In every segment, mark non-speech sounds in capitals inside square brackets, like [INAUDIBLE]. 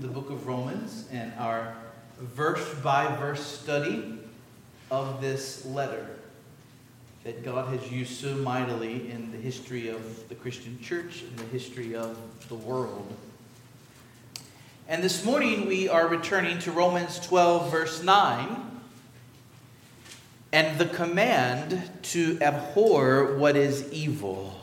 the book of Romans and our verse by verse study of this letter that God has used so mightily in the history of the Christian church and the history of the world. And this morning we are returning to Romans 12, verse 9, and the command to abhor what is evil.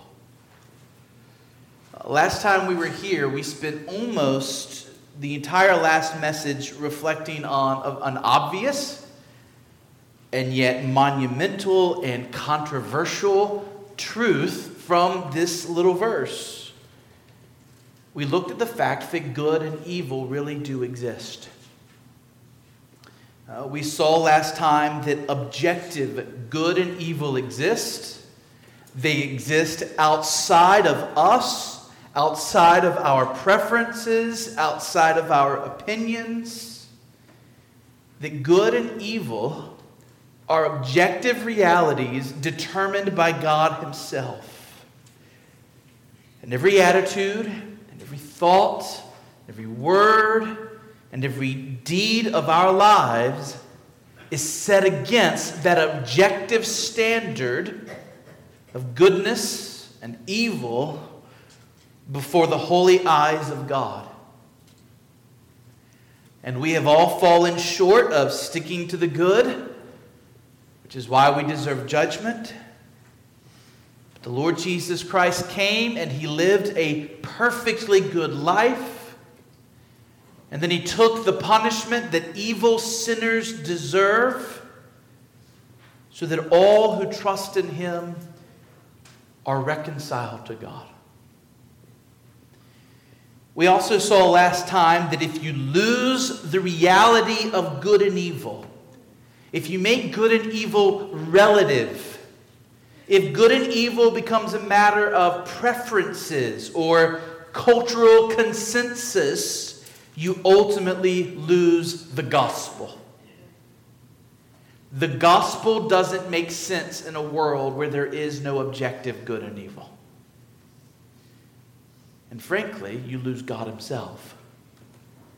Last time we were here, we spent almost the entire last message reflecting on an obvious and yet monumental and controversial truth from this little verse. We looked at the fact that good and evil really do exist. Uh, we saw last time that objective good and evil exist. They exist outside of us outside of our preferences, outside of our opinions, that good and evil are objective realities determined by God Himself. And every attitude, and every thought, every word, and every deed of our lives is set against that objective standard of goodness and evil before the holy eyes of God. And we have all fallen short of sticking to the good, which is why we deserve judgment. But the Lord Jesus Christ came and he lived a perfectly good life. And then he took the punishment that evil sinners deserve so that all who trust in him are reconciled to God. We also saw last time that if you lose the reality of good and evil, if you make good and evil relative, if good and evil becomes a matter of preferences or cultural consensus, you ultimately lose the gospel. The gospel doesn't make sense in a world where there is no objective good and evil. And frankly, you lose God Himself.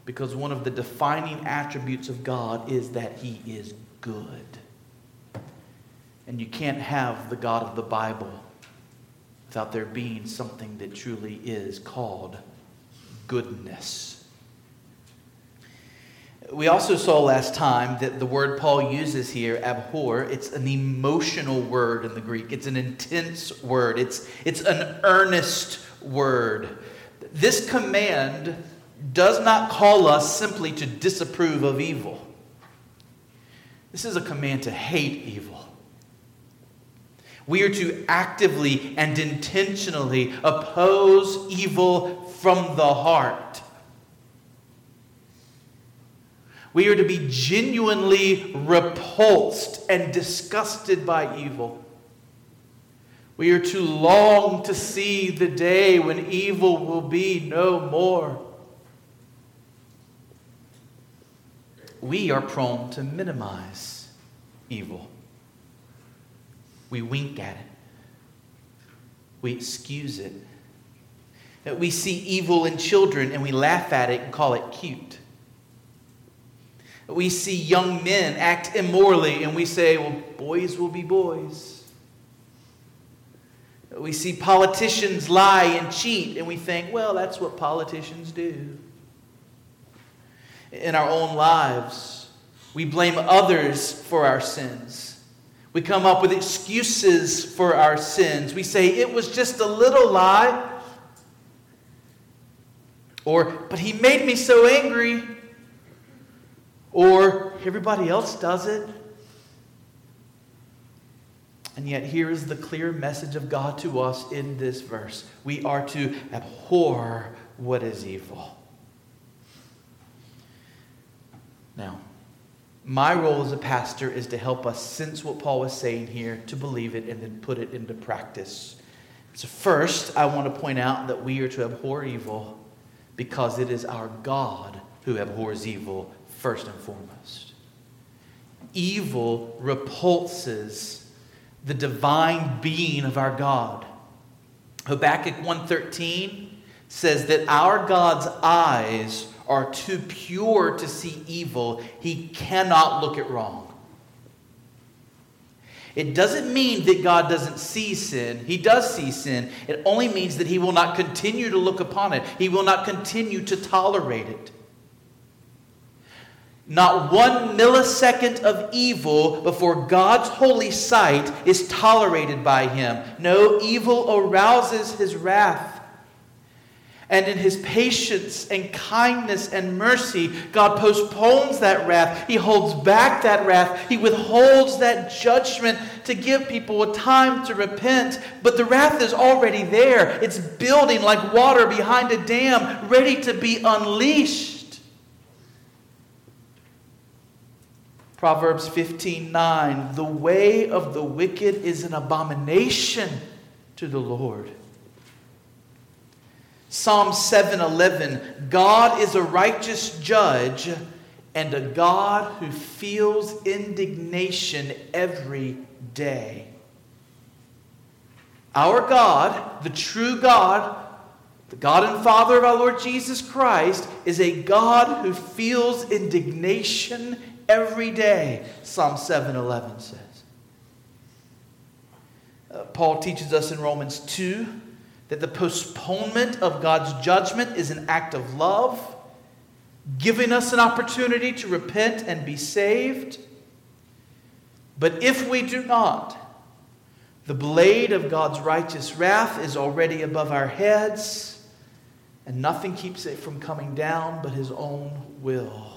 Because one of the defining attributes of God is that He is good. And you can't have the God of the Bible without there being something that truly is called goodness. We also saw last time that the word Paul uses here, abhor, it's an emotional word in the Greek. It's an intense word. It's, it's an earnest word. This command does not call us simply to disapprove of evil. This is a command to hate evil. We are to actively and intentionally oppose evil from the heart. We are to be genuinely repulsed and disgusted by evil. We are to long to see the day when evil will be no more. We are prone to minimize evil. We wink at it. We excuse it. We see evil in children and we laugh at it and call it cute. We see young men act immorally and we say, well, boys will be boys. We see politicians lie and cheat, and we think, well, that's what politicians do. In our own lives, we blame others for our sins. We come up with excuses for our sins. We say, it was just a little lie. Or, but he made me so angry. Or, everybody else does it. And yet, here is the clear message of God to us in this verse we are to abhor what is evil. Now, my role as a pastor is to help us sense what Paul was saying here, to believe it, and then put it into practice. So, first, I want to point out that we are to abhor evil because it is our God who abhors evil first and foremost. Evil repulses the divine being of our God. Habakkuk 1:13 says that our God's eyes are too pure to see evil, he cannot look at wrong. It doesn't mean that God doesn't see sin. He does see sin. It only means that He will not continue to look upon it, He will not continue to tolerate it. Not one millisecond of evil before God's holy sight is tolerated by Him. No evil arouses His wrath. And in his patience and kindness and mercy, God postpones that wrath. He holds back that wrath. He withholds that judgment to give people a time to repent. But the wrath is already there. It's building like water behind a dam, ready to be unleashed. Proverbs 15 9 The way of the wicked is an abomination to the Lord Psalm 7:11 God is a righteous judge and a God who feels indignation every day. Our God, the true God, the God and Father of our Lord Jesus Christ, is a God who feels indignation every day, Psalm 7:11 says. Uh, Paul teaches us in Romans 2 that the postponement of God's judgment is an act of love, giving us an opportunity to repent and be saved. But if we do not, the blade of God's righteous wrath is already above our heads, and nothing keeps it from coming down but His own will.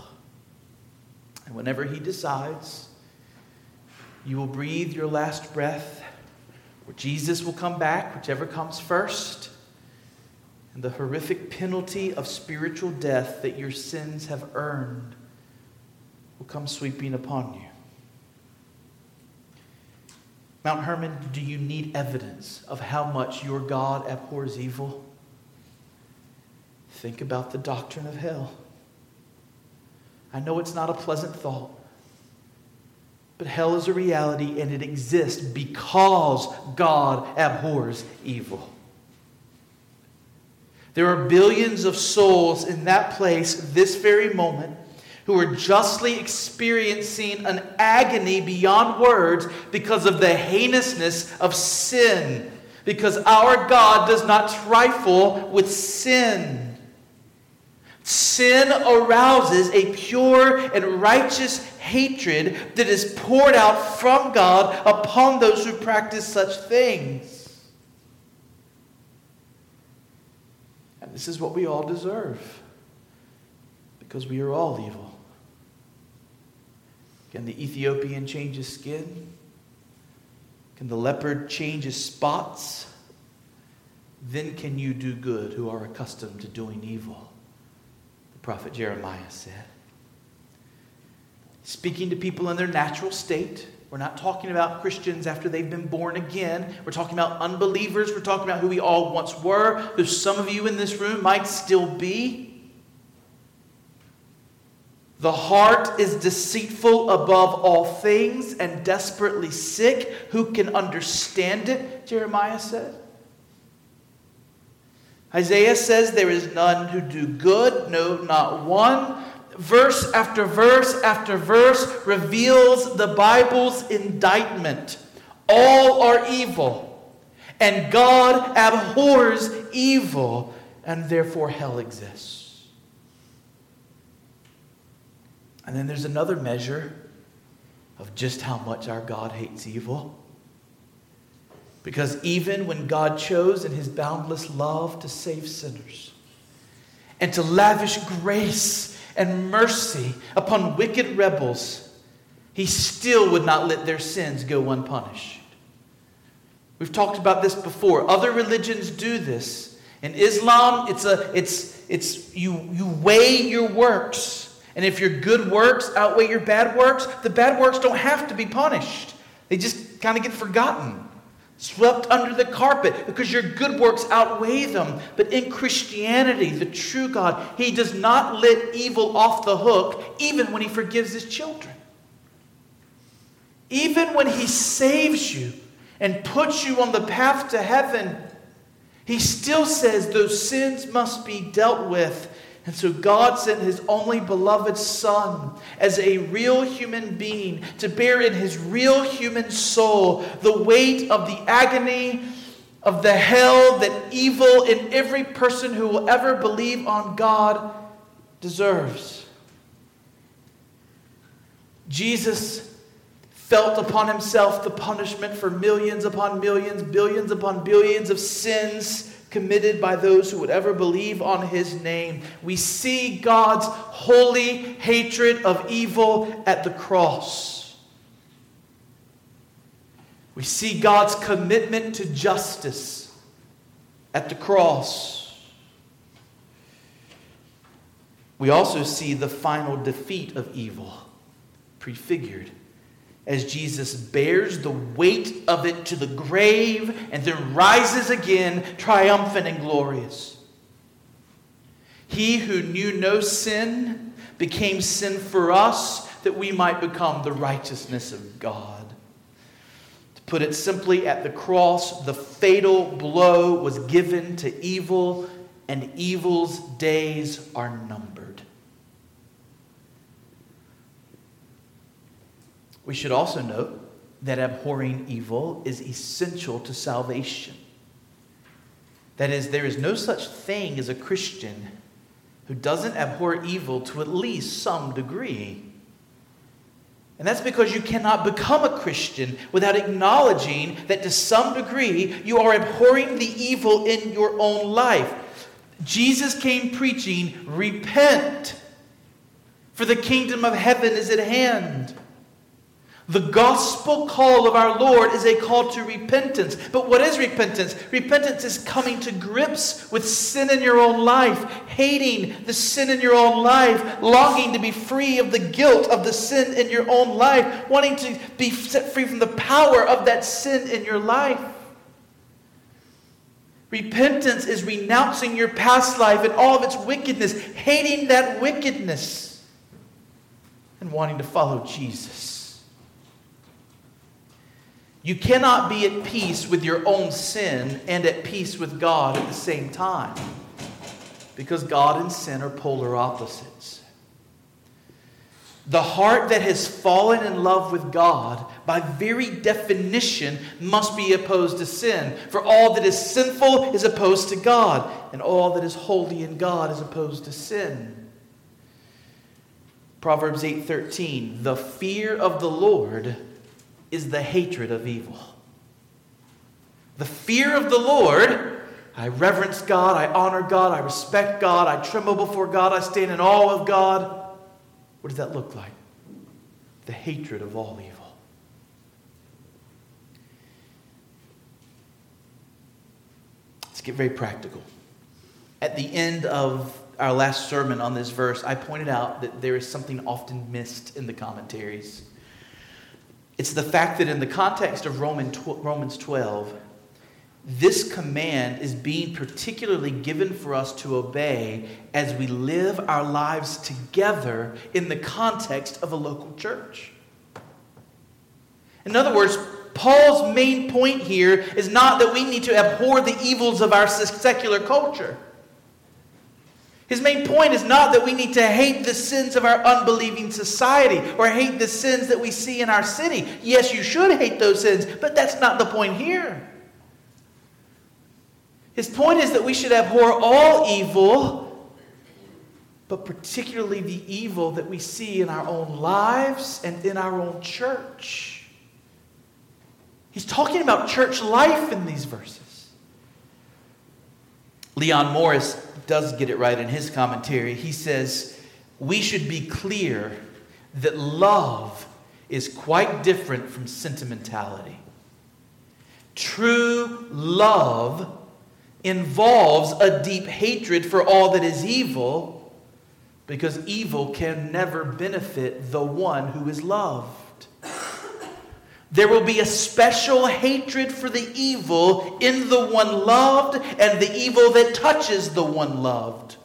And whenever He decides, you will breathe your last breath or Jesus will come back, whichever comes first, and the horrific penalty of spiritual death that your sins have earned will come sweeping upon you. Mount Hermon, do you need evidence of how much your God abhors evil? Think about the doctrine of hell. I know it's not a pleasant thought. But hell is a reality and it exists because God abhors evil. There are billions of souls in that place this very moment who are justly experiencing an agony beyond words because of the heinousness of sin. Because our God does not trifle with sin. Sin arouses a pure and righteous hatred that is poured out from God upon those who practice such things. And this is what we all deserve because we are all evil. Can the Ethiopian change his skin? Can the leopard change his spots? Then can you do good who are accustomed to doing evil prophet Jeremiah said. Speaking to people in their natural state. We're not talking about Christians after they've been born again. We're talking about unbelievers. We're talking about who we all once were, who some of you in this room might still be. The heart is deceitful above all things and desperately sick. Who can understand it? Jeremiah said. Isaiah says, There is none who do good, no, not one. Verse after verse after verse reveals the Bible's indictment. All are evil, and God abhors evil, and therefore hell exists. And then there's another measure of just how much our God hates evil. Because even when God chose in his boundless love to save sinners and to lavish grace and mercy upon wicked rebels, he still would not let their sins go unpunished. We've talked about this before. Other religions do this. In Islam, it's a it's it's you you weigh your works. And if your good works outweigh your bad works, the bad works don't have to be punished. They just kind of get forgotten swept under the carpet because your good works outweigh them. But in Christianity, the true God, He does not let evil off the hook even when He forgives His children. Even when He saves you and puts you on the path to heaven, He still says those sins must be dealt with And so God sent his only beloved Son as a real human being to bear in his real human soul the weight of the agony of the hell that evil in every person who will ever believe on God deserves. Jesus felt upon himself the punishment for millions upon millions, billions upon billions of sins committed by those who would ever believe on his name. We see God's holy hatred of evil at the cross. We see God's commitment to justice at the cross. We also see the final defeat of evil prefigured as Jesus bears the weight of it to the grave and then rises again, triumphant and glorious. He who knew no sin became sin for us that we might become the righteousness of God. To put it simply, at the cross, the fatal blow was given to evil, and evil's days are numbered. We should also note that abhorring evil is essential to salvation. That is, there is no such thing as a Christian who doesn't abhor evil to at least some degree. And that's because you cannot become a Christian without acknowledging that to some degree you are abhorring the evil in your own life. Jesus came preaching, Repent, for the kingdom of heaven is at hand. The gospel call of our Lord is a call to repentance. But what is repentance? Repentance is coming to grips with sin in your own life, hating the sin in your own life, longing to be free of the guilt of the sin in your own life, wanting to be set free from the power of that sin in your life. Repentance is renouncing your past life and all of its wickedness, hating that wickedness, and wanting to follow Jesus. You cannot be at peace with your own sin and at peace with God at the same time because God and sin are polar opposites. The heart that has fallen in love with God, by very definition, must be opposed to sin. For all that is sinful is opposed to God, and all that is holy in God is opposed to sin. Proverbs 8:13 The fear of the Lord is the hatred of evil. The fear of the Lord, I reverence God, I honor God, I respect God, I tremble before God, I stand in awe of God. What does that look like? The hatred of all evil. Let's get very practical. At the end of our last sermon on this verse, I pointed out that there is something often missed in the commentaries. It's the fact that in the context of Romans 12, this command is being particularly given for us to obey as we live our lives together in the context of a local church. In other words, Paul's main point here is not that we need to abhor the evils of our secular culture. His main point is not that we need to hate the sins of our unbelieving society or hate the sins that we see in our city. Yes, you should hate those sins, but that's not the point here. His point is that we should abhor all evil, but particularly the evil that we see in our own lives and in our own church. He's talking about church life in these verses. Leon Morris does get it right in his commentary. He says, We should be clear that love is quite different from sentimentality. True love involves a deep hatred for all that is evil because evil can never benefit the one who is loved. There will be a special hatred for the evil in the one loved and the evil that touches the one loved.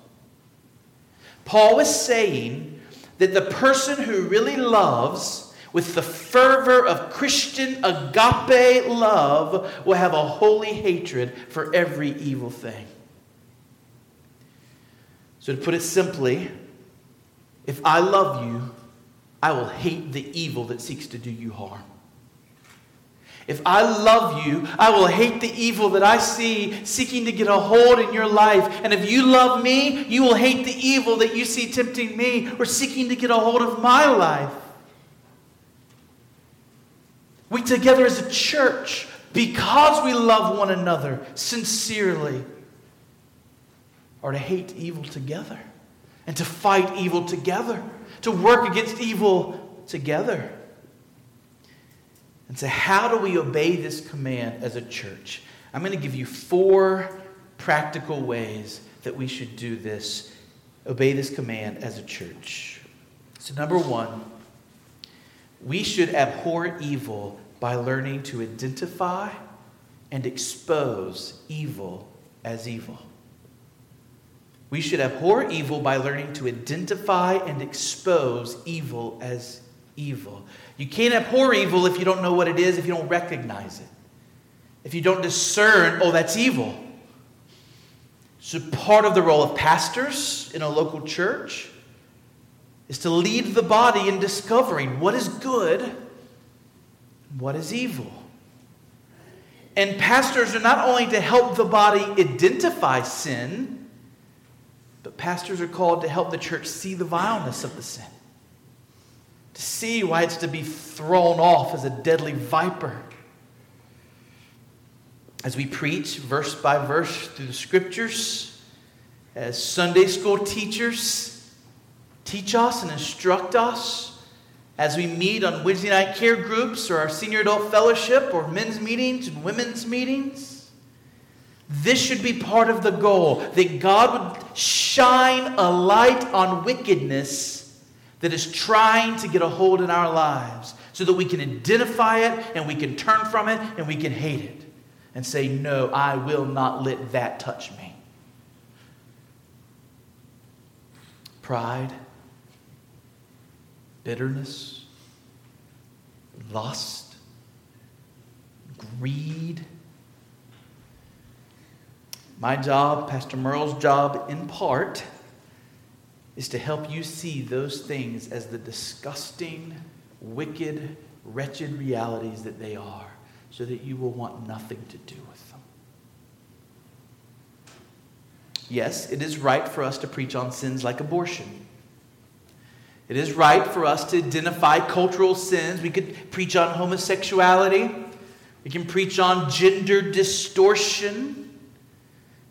Paul is saying that the person who really loves with the fervor of Christian agape love will have a holy hatred for every evil thing. So, to put it simply, if I love you, I will hate the evil that seeks to do you harm. If I love you, I will hate the evil that I see seeking to get a hold in your life. And if you love me, you will hate the evil that you see tempting me or seeking to get a hold of my life. We together as a church, because we love one another sincerely, are to hate evil together and to fight evil together, to work against evil together. And so, how do we obey this command as a church? I'm going to give you four practical ways that we should do this, obey this command as a church. So, number one, we should abhor evil by learning to identify and expose evil as evil. We should abhor evil by learning to identify and expose evil as evil. You can't abhor evil if you don't know what it is, if you don't recognize it, if you don't discern, oh, that's evil. So, part of the role of pastors in a local church is to lead the body in discovering what is good, what is evil. And pastors are not only to help the body identify sin, but pastors are called to help the church see the vileness of the sin to see why it's to be thrown off as a deadly viper. As we preach verse by verse through the scriptures, as Sunday school teachers teach us and instruct us, as we meet on Wednesday night care groups or our senior adult fellowship or men's meetings and women's meetings. This should be part of the goal that God would shine a light on wickedness that is trying to get a hold in our lives so that we can identify it and we can turn from it and we can hate it and say, No, I will not let that touch me. Pride, bitterness, lust, greed. My job, Pastor Merle's job, in part, is to help you see those things as the disgusting, wicked, wretched realities that they are, so that you will want nothing to do with them. Yes, it is right for us to preach on sins like abortion. It is right for us to identify cultural sins. We could preach on homosexuality. We can preach on gender distortion.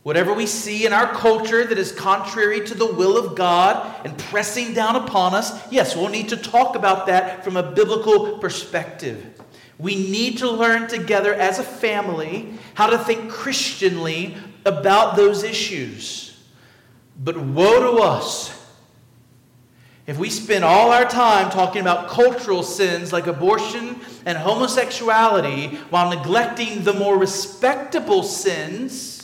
Whatever we see in our culture that is contrary to the will of God and pressing down upon us, yes, we'll need to talk about that from a biblical perspective. We need to learn together as a family how to think Christianly about those issues. But woe to us if we spend all our time talking about cultural sins like abortion and homosexuality while neglecting the more respectable sins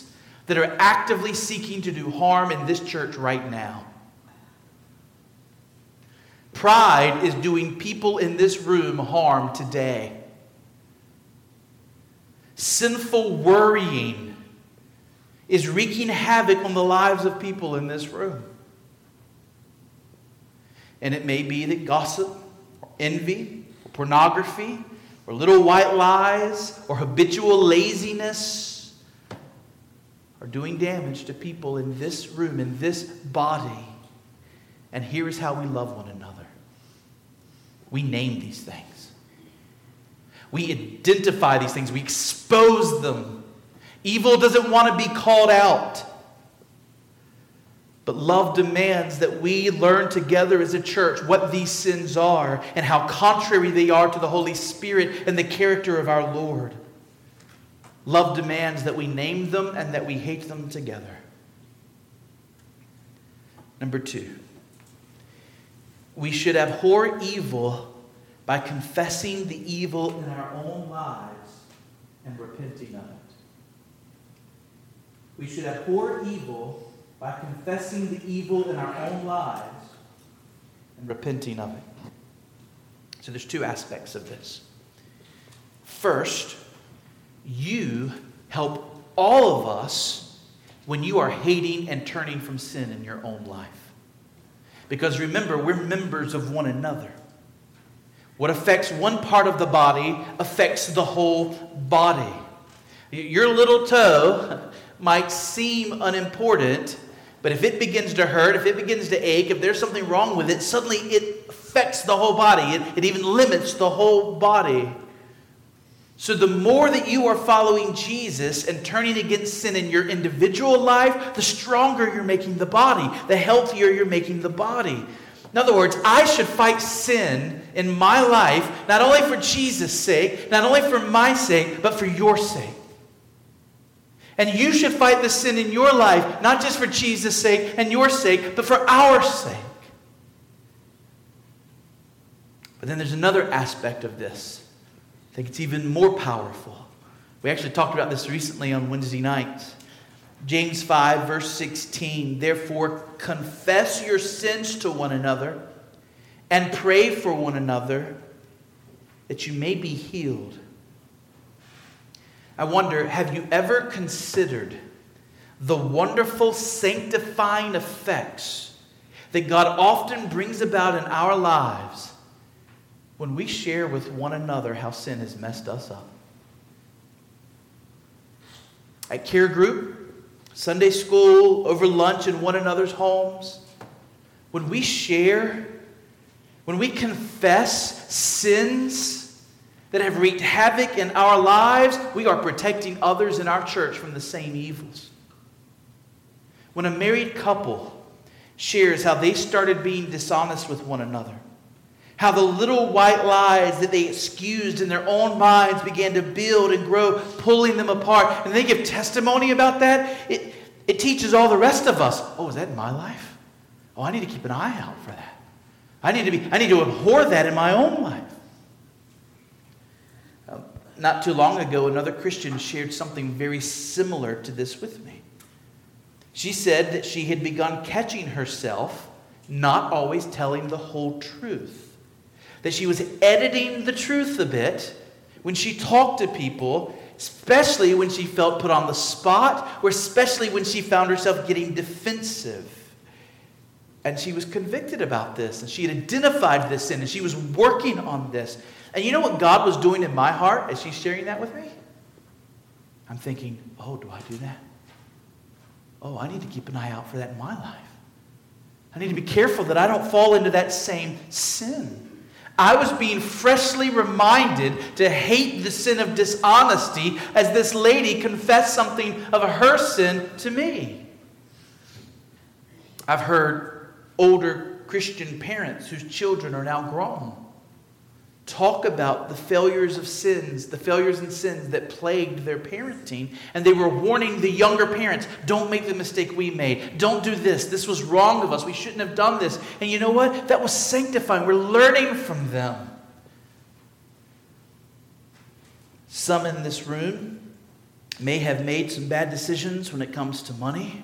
that are actively seeking to do harm in this church right now. Pride is doing people in this room harm today. Sinful worrying is wreaking havoc on the lives of people in this room. And it may be that gossip, or envy, or pornography, or little white lies, or habitual laziness are doing damage to people in this room, in this body. And here is how we love one another we name these things, we identify these things, we expose them. Evil doesn't want to be called out. But love demands that we learn together as a church what these sins are and how contrary they are to the Holy Spirit and the character of our Lord. Love demands that we name them and that we hate them together. Number two, we should abhor evil by confessing the evil in our own lives and repenting of it. We should abhor evil by confessing the evil in our own lives and repenting of it. So there's two aspects of this. First, you help all of us when you are hating and turning from sin in your own life. Because remember, we're members of one another. What affects one part of the body affects the whole body. Your little toe [LAUGHS] might seem unimportant, but if it begins to hurt, if it begins to ache, if there's something wrong with it, suddenly it affects the whole body. It, it even limits the whole body. So, the more that you are following Jesus and turning against sin in your individual life, the stronger you're making the body, the healthier you're making the body. In other words, I should fight sin in my life, not only for Jesus' sake, not only for my sake, but for your sake. And you should fight the sin in your life, not just for Jesus' sake and your sake, but for our sake. But then there's another aspect of this. I think it's even more powerful. We actually talked about this recently on Wednesday night. James 5, verse 16. Therefore, confess your sins to one another and pray for one another that you may be healed. I wonder have you ever considered the wonderful sanctifying effects that God often brings about in our lives when we share with one another how sin has messed us up. At care group, Sunday school, over lunch in one another's homes, when we share, when we confess sins that have wreaked havoc in our lives, we are protecting others in our church from the same evils. When a married couple shares how they started being dishonest with one another, how the little white lies that they excused in their own minds began to build and grow, pulling them apart. And they give testimony about that. It, it teaches all the rest of us oh, is that in my life? Oh, I need to keep an eye out for that. I need to, be, I need to abhor that in my own life. Uh, not too long ago, another Christian shared something very similar to this with me. She said that she had begun catching herself not always telling the whole truth that she was editing the truth a bit when she talked to people, especially when she felt put on the spot, or especially when she found herself getting defensive. And she was convicted about this, and she had identified this sin, and she was working on this. And you know what God was doing in my heart as she's sharing that with me? I'm thinking, oh, do I do that? Oh, I need to keep an eye out for that in my life. I need to be careful that I don't fall into that same sin. I was being freshly reminded to hate the sin of dishonesty as this lady confessed something of her sin to me. I've heard older Christian parents whose children are now grown talk about the failures of sins, the failures and sins that plagued their parenting. And they were warning the younger parents don't make the mistake we made. Don't do this. This was wrong of us. We shouldn't have done this. And you know what? That was sanctifying. We're learning from them. Some in this room may have made some bad decisions when it comes to money.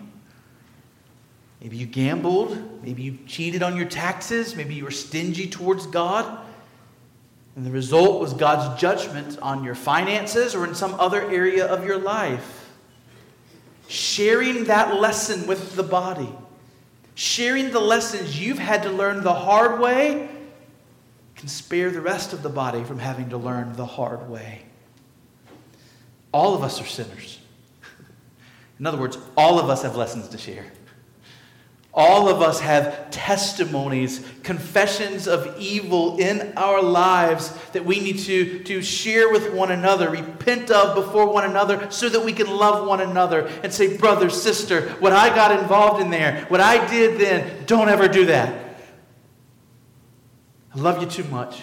Maybe you gambled. Maybe you cheated on your taxes. Maybe you were stingy towards God. And the result was God's judgment on your finances or in some other area of your life. Sharing that lesson with the body, sharing the lessons you've had to learn the hard way, can spare the rest of the body from having to learn the hard way. All of us are sinners. In other words, all of us have lessons to share. All of us have testimonies, confessions of evil in our lives that we need to, to share with one another, repent of before one another, so that we can love one another and say, Brother, sister, what I got involved in there, what I did then, don't ever do that. I love you too much.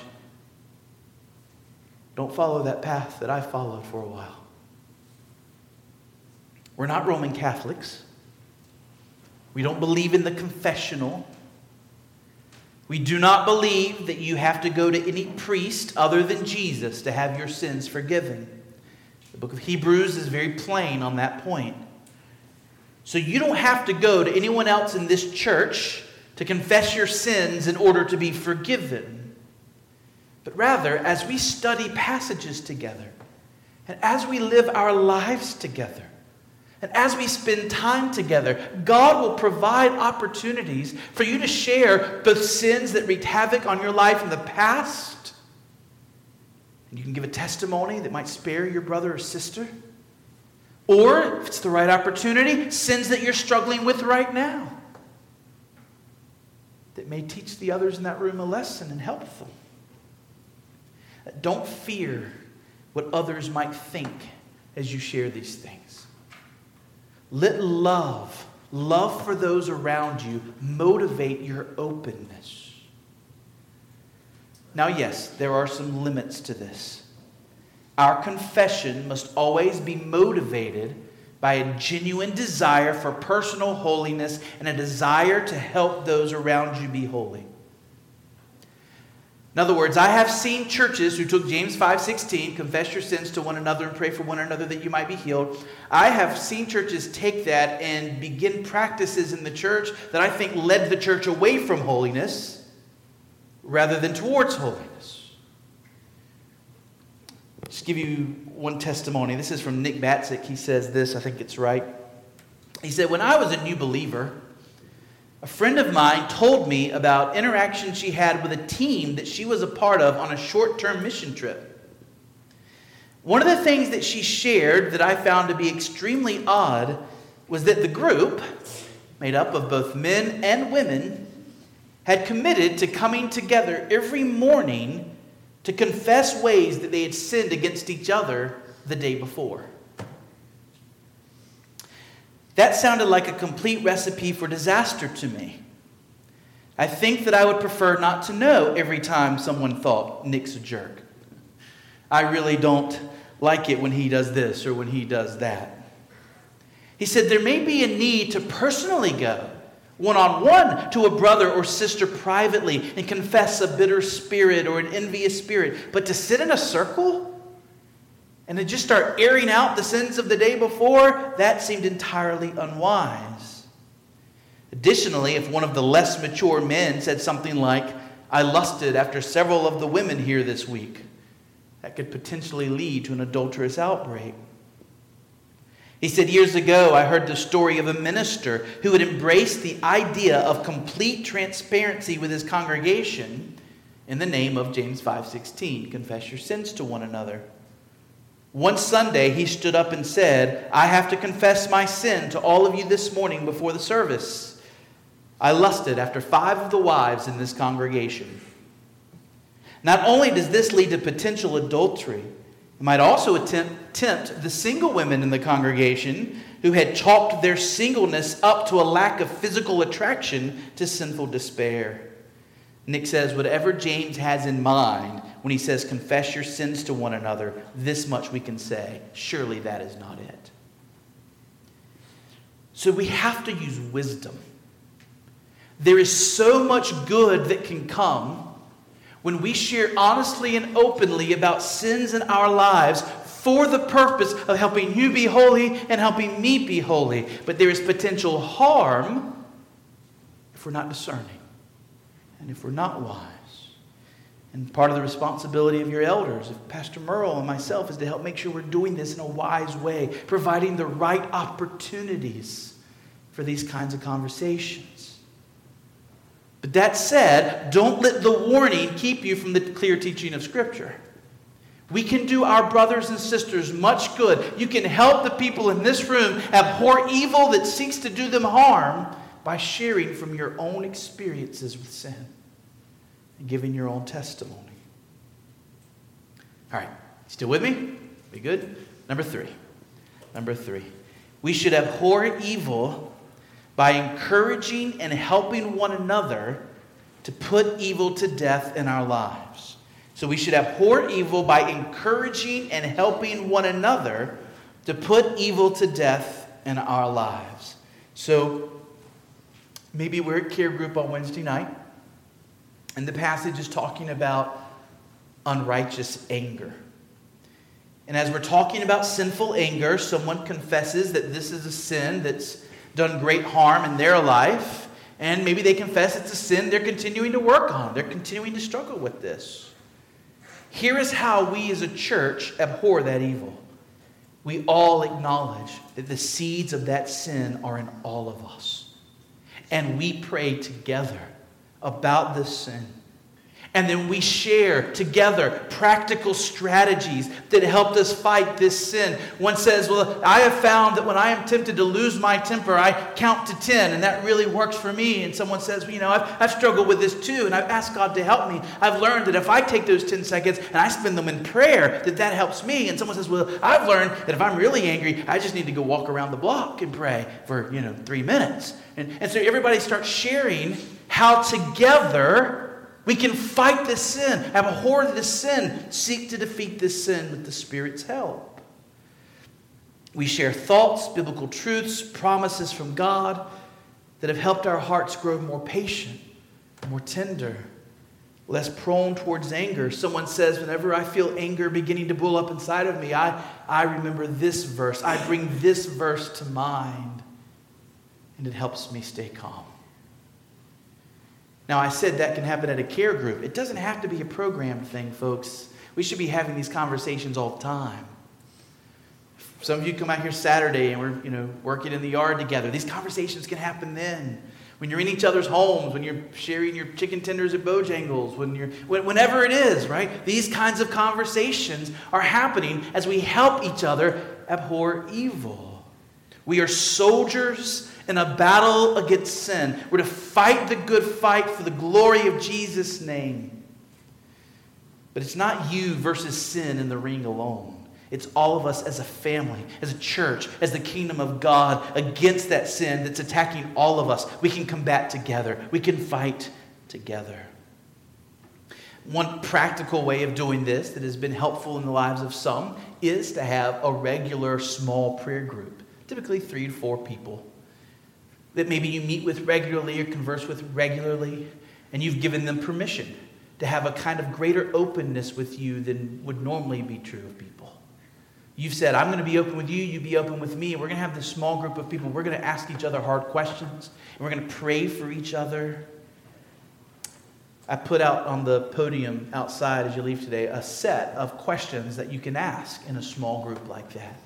Don't follow that path that I followed for a while. We're not Roman Catholics. We don't believe in the confessional. We do not believe that you have to go to any priest other than Jesus to have your sins forgiven. The book of Hebrews is very plain on that point. So you don't have to go to anyone else in this church to confess your sins in order to be forgiven. But rather, as we study passages together, and as we live our lives together, And as we spend time together, God will provide opportunities for you to share the sins that wreaked havoc on your life in the past. And you can give a testimony that might spare your brother or sister. Or, if it's the right opportunity, sins that you're struggling with right now that may teach the others in that room a lesson and help them. Don't fear what others might think as you share these things. Let love, love for those around you, motivate your openness. Now, yes, there are some limits to this. Our confession must always be motivated by a genuine desire for personal holiness and a desire to help those around you be holy. In other words, I have seen churches who took James 5:16, confess your sins to one another and pray for one another that you might be healed. I have seen churches take that and begin practices in the church that I think led the church away from holiness rather than towards holiness. Just give you one testimony. This is from Nick Batzig. He says this, I think it's right. He said, When I was a new believer, a friend of mine told me about interactions she had with a team that she was a part of on a short term mission trip. One of the things that she shared that I found to be extremely odd was that the group, made up of both men and women, had committed to coming together every morning to confess ways that they had sinned against each other the day before. That sounded like a complete recipe for disaster to me. I think that I would prefer not to know every time someone thought Nick's a jerk. I really don't like it when he does this or when he does that. He said there may be a need to personally go one on one to a brother or sister privately and confess a bitter spirit or an envious spirit, but to sit in a circle and to just start airing out the sins of the day before, that seemed entirely unwise. Additionally, if one of the less mature men said something like, I lusted after several of the women here this week, that could potentially lead to an adulterous outbreak. He said, Years ago, I heard the story of a minister who had embraced the idea of complete transparency with his congregation in the name of James 5:16, confess your sins to one another. One Sunday, he stood up and said, I have to confess my sin to all of you this morning before the service. I lusted after five of the wives in this congregation. Not only does this lead to potential adultery, it might also attempt, tempt the single women in the congregation who had chalked their singleness up to a lack of physical attraction to sinful despair. Nick says, whatever James has in mind when he says, confess your sins to one another, this much we can say. Surely that is not it. So we have to use wisdom. There is so much good that can come when we share honestly and openly about sins in our lives for the purpose of helping you be holy and helping me be holy. But there is potential harm if we're not discerning and if we're not wise. And part of the responsibility of your elders, of Pastor Merle and myself, is to help make sure we're doing this in a wise way, providing the right opportunities for these kinds of conversations. But that said, don't let the warning keep you from the clear teaching of Scripture. We can do our brothers and sisters much good. You can help the people in this room abhor evil that seeks to do them harm by sharing from your own experiences with sin and giving your own testimony. All right, still with me? We good? Number three. Number three. We should abhor evil by encouraging and helping one another to put evil to death in our lives. So we should abhor evil by encouraging and helping one another to put evil to death in our lives. So Maybe we're at care group on Wednesday night, and the passage is talking about unrighteous anger. And as we're talking about sinful anger, someone confesses that this is a sin that's done great harm in their life, and maybe they confess it's a sin they're continuing to work on. They're continuing to struggle with this. Here is how we as a church abhor that evil we all acknowledge that the seeds of that sin are in all of us. And we pray together about this sin. And then we share together practical strategies that helped us fight this sin. One says, Well, I have found that when I am tempted to lose my temper, I count to 10, and that really works for me. And someone says, well, You know, I've, I've struggled with this too, and I've asked God to help me. I've learned that if I take those 10 seconds and I spend them in prayer, that that helps me. And someone says, Well, I've learned that if I'm really angry, I just need to go walk around the block and pray for, you know, three minutes. And, and so everybody starts sharing how together we can fight this sin, abhor this sin, seek to defeat this sin with the Spirit's help. We share thoughts, biblical truths, promises from God that have helped our hearts grow more patient, more tender, less prone towards anger. Someone says, Whenever I feel anger beginning to boil up inside of me, I, I remember this verse. I bring this verse to mind, and it helps me stay calm. Now, I said that can happen at a care group. It doesn't have to be a programmed thing, folks. We should be having these conversations all the time. Some of you come out here Saturday and we're, you know, working in the yard together. These conversations can happen then. When you're in each other's homes, when you're sharing your chicken tenders at Bojangles, when you're, whenever it is, right? These kinds of conversations are happening as we help each other abhor evil. We are soldiers in a battle against sin. We're to fight the good fight for the glory of Jesus' name. But it's not you versus sin in the ring alone. It's all of us as a family, as a church, as the kingdom of God against that sin that's attacking all of us. We can combat together, we can fight together. One practical way of doing this that has been helpful in the lives of some is to have a regular small prayer group, typically three to four people that maybe you meet with regularly or converse with regularly, and you've given them permission to have a kind of greater openness with you than would normally be true of people. You've said, I'm going to be open with you, you be open with me, we're going to have this small group of people. We're going to ask each other hard questions, and we're going to pray for each other. I put out on the podium outside as you leave today a set of questions that you can ask in a small group like that.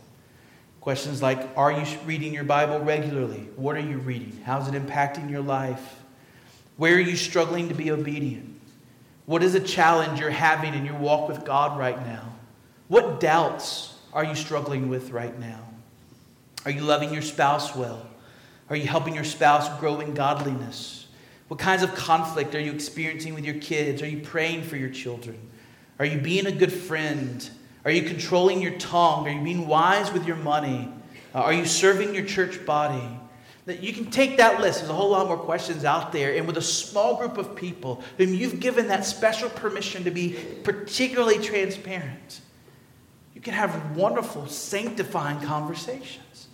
Questions like Are you reading your Bible regularly? What are you reading? How's it impacting your life? Where are you struggling to be obedient? What is a challenge you're having in your walk with God right now? What doubts are you struggling with right now? Are you loving your spouse well? Are you helping your spouse grow in godliness? What kinds of conflict are you experiencing with your kids? Are you praying for your children? Are you being a good friend? Are you controlling your tongue? Are you being wise with your money? Uh, are you serving your church body? You can take that list. There's a whole lot more questions out there. And with a small group of people whom you've given that special permission to be particularly transparent, you can have wonderful, sanctifying conversations.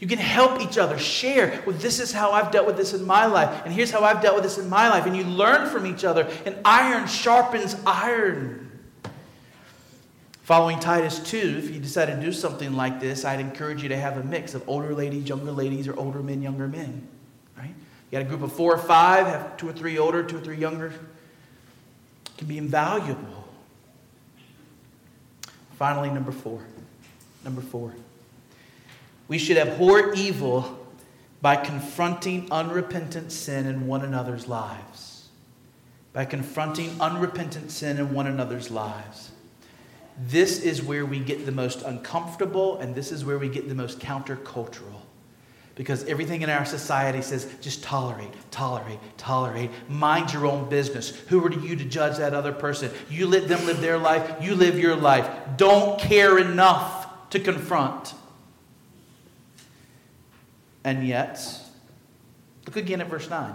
You can help each other share, well, this is how I've dealt with this in my life, and here's how I've dealt with this in my life. And you learn from each other, and iron sharpens iron. Following Titus 2, if you decide to do something like this, I'd encourage you to have a mix of older ladies, younger ladies, or older men, younger men. Right? You got a group of four or five, have two or three older, two or three younger. It can be invaluable. Finally, number four. Number four. We should abhor evil by confronting unrepentant sin in one another's lives. By confronting unrepentant sin in one another's lives. This is where we get the most uncomfortable, and this is where we get the most countercultural. Because everything in our society says just tolerate, tolerate, tolerate. Mind your own business. Who are you to judge that other person? You let them live their life, you live your life. Don't care enough to confront. And yet, look again at verse 9.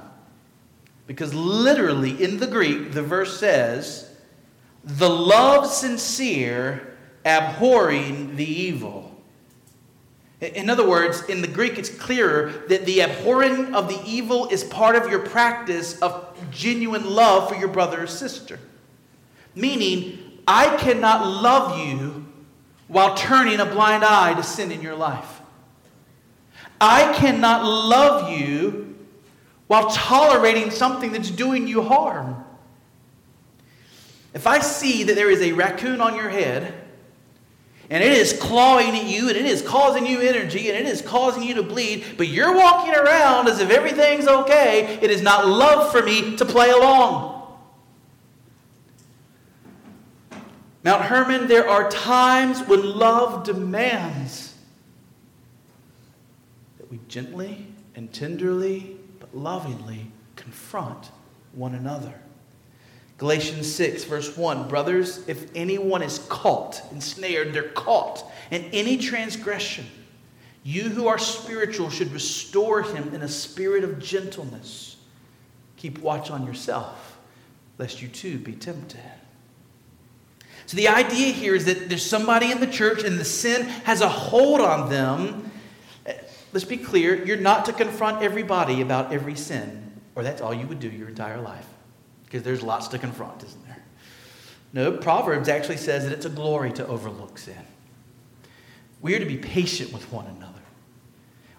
Because literally in the Greek, the verse says, the love sincere, abhorring the evil. In other words, in the Greek, it's clearer that the abhorring of the evil is part of your practice of genuine love for your brother or sister. Meaning, I cannot love you while turning a blind eye to sin in your life. I cannot love you while tolerating something that's doing you harm. If I see that there is a raccoon on your head and it is clawing at you, and it is causing you energy, and it is causing you to bleed, but you're walking around as if everything's okay, it is not love for me to play along. Mount Hermon, there are times when love demands that we gently and tenderly, but lovingly confront one another. Galatians 6, verse 1 Brothers, if anyone is caught, ensnared, they're caught in any transgression, you who are spiritual should restore him in a spirit of gentleness. Keep watch on yourself, lest you too be tempted. So the idea here is that there's somebody in the church and the sin has a hold on them. Let's be clear you're not to confront everybody about every sin, or that's all you would do your entire life because there's lots to confront, isn't there? No, Proverbs actually says that it's a glory to overlook sin. We are to be patient with one another.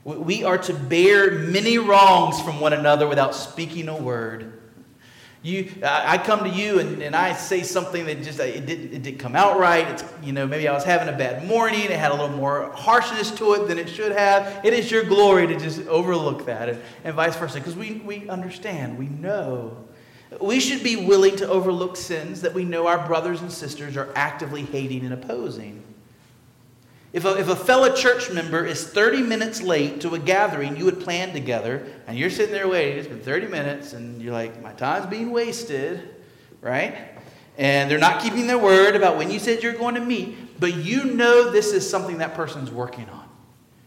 We are to bear many wrongs from one another without speaking a word. You, I come to you and, and I say something that just it didn't, it didn't come out right. It's, you know, maybe I was having a bad morning. It had a little more harshness to it than it should have. It is your glory to just overlook that and, and vice versa because we, we understand, we know we should be willing to overlook sins that we know our brothers and sisters are actively hating and opposing. If a, if a fellow church member is 30 minutes late to a gathering you had planned together, and you're sitting there waiting, it's been 30 minutes, and you're like, my time's being wasted, right? And they're not keeping their word about when you said you're going to meet, but you know this is something that person's working on.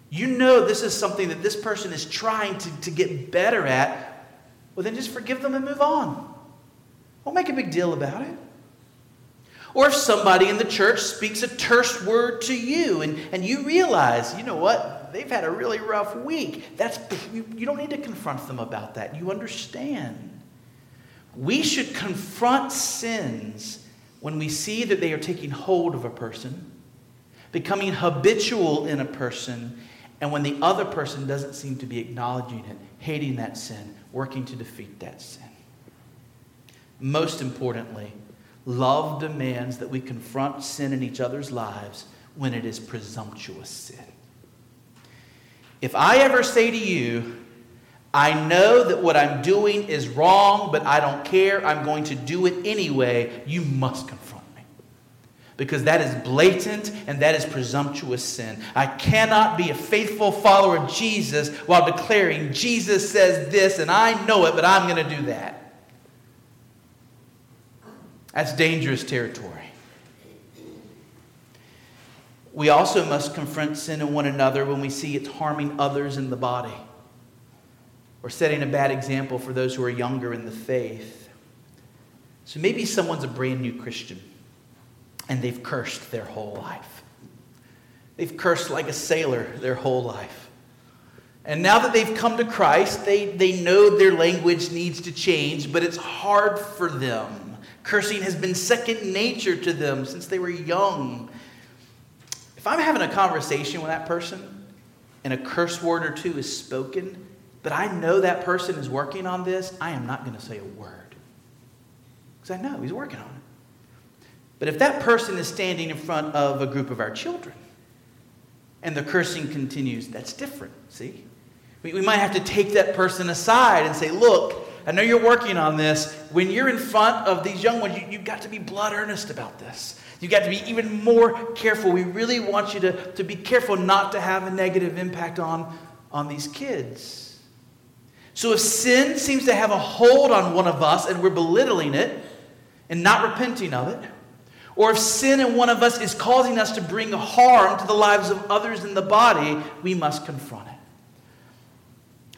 You know this is something that this person is trying to, to get better at. Well, then just forgive them and move on. Don't make a big deal about it. Or if somebody in the church speaks a terse word to you and, and you realize, you know what, they've had a really rough week, that's, you, you don't need to confront them about that. You understand. We should confront sins when we see that they are taking hold of a person, becoming habitual in a person, and when the other person doesn't seem to be acknowledging it, hating that sin, working to defeat that sin. Most importantly, love demands that we confront sin in each other's lives when it is presumptuous sin. If I ever say to you, I know that what I'm doing is wrong, but I don't care, I'm going to do it anyway, you must confront me. Because that is blatant and that is presumptuous sin. I cannot be a faithful follower of Jesus while declaring Jesus says this and I know it, but I'm going to do that. That's dangerous territory. We also must confront sin in one another when we see it's harming others in the body or setting a bad example for those who are younger in the faith. So maybe someone's a brand new Christian and they've cursed their whole life. They've cursed like a sailor their whole life. And now that they've come to Christ, they, they know their language needs to change, but it's hard for them. Cursing has been second nature to them since they were young. If I'm having a conversation with that person and a curse word or two is spoken, but I know that person is working on this, I am not going to say a word. Because I know he's working on it. But if that person is standing in front of a group of our children and the cursing continues, that's different, see? We, might have to take that person aside and say, look, I know you're working on this. When you're in front of these young ones, you, you've got to be blood earnest about this. You've got to be even more careful. We really want you to, to be careful not to have a negative impact on, on these kids. So if sin seems to have a hold on one of us and we're belittling it and not repenting of it, or if sin in one of us is causing us to bring harm to the lives of others in the body, we must confront it.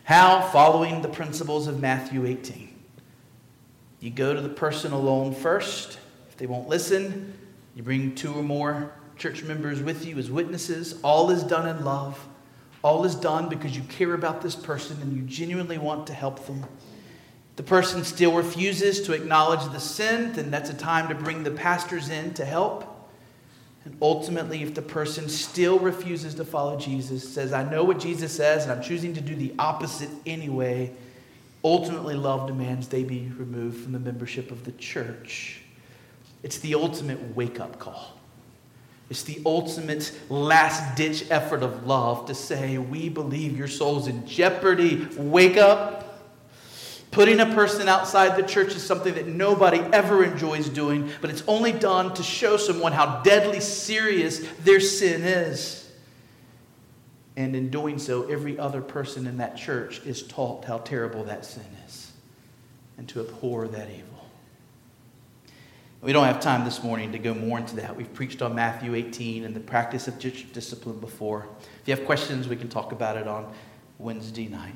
How? Following the principles of Matthew 18. You go to the person alone first. If they won't listen, you bring two or more church members with you as witnesses. All is done in love. All is done because you care about this person and you genuinely want to help them. The person still refuses to acknowledge the sin, then that's a time to bring the pastors in to help. And ultimately, if the person still refuses to follow Jesus, says, I know what Jesus says, and I'm choosing to do the opposite anyway, ultimately, love demands they be removed from the membership of the church. It's the ultimate wake up call. It's the ultimate last ditch effort of love to say, We believe your soul's in jeopardy. Wake up. Putting a person outside the church is something that nobody ever enjoys doing, but it's only done to show someone how deadly serious their sin is. And in doing so, every other person in that church is taught how terrible that sin is and to abhor that evil. We don't have time this morning to go more into that. We've preached on Matthew 18 and the practice of church discipline before. If you have questions, we can talk about it on Wednesday night.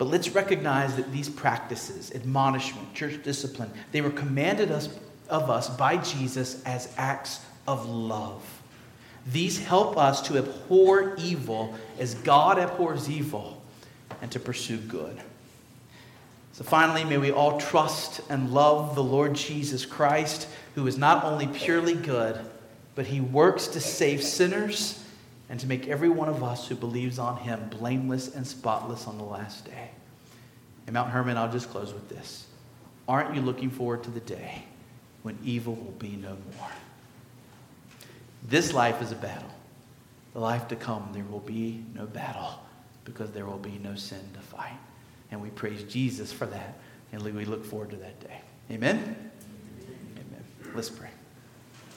But let's recognize that these practices, admonishment, church discipline, they were commanded us, of us by Jesus as acts of love. These help us to abhor evil as God abhors evil and to pursue good. So finally, may we all trust and love the Lord Jesus Christ, who is not only purely good, but he works to save sinners and to make every one of us who believes on him blameless and spotless on the last day. And Mount Hermon, I'll just close with this. Aren't you looking forward to the day when evil will be no more? This life is a battle. The life to come, there will be no battle because there will be no sin to fight. And we praise Jesus for that. And we look forward to that day. Amen? Amen. Let's pray.